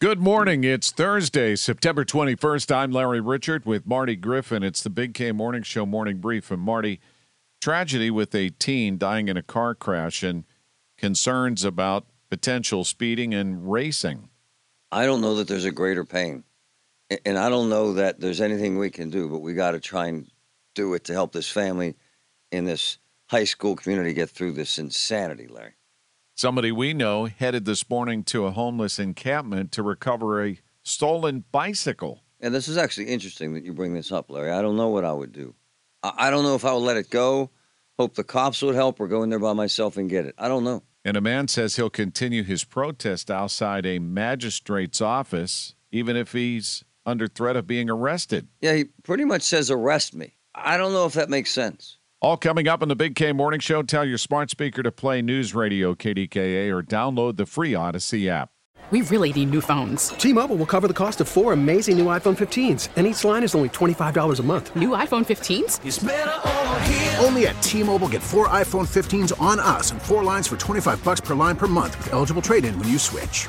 Good morning. It's Thursday, September 21st. I'm Larry Richert with Marty Griffin. It's the Big K Morning Show morning brief. And Marty, tragedy with a teen dying in a car crash and concerns about potential speeding and racing. I don't know that there's a greater pain. And I don't know that there's anything we can do, but we got to try and do it to help this family in this high school community get through this insanity, Larry. Somebody we know headed this morning to a homeless encampment to recover a stolen bicycle. And this is actually interesting that you bring this up, Larry. I don't know what I would do. I don't know if I would let it go, hope the cops would help, or go in there by myself and get it. I don't know. And a man says he'll continue his protest outside a magistrate's office, even if he's under threat of being arrested. Yeah, he pretty much says, arrest me. I don't know if that makes sense. All coming up on the Big K Morning Show. Tell your smart speaker to play News Radio KDKA or download the free Audacy app. We really need new phones. T Mobile will cover the cost of four amazing new iPhone 15s, and each line is only $25 a month. New iPhone 15s? Only at T Mobile get four iPhone 15s on us and four lines for 25 bucks per line per month with eligible trade in when you switch.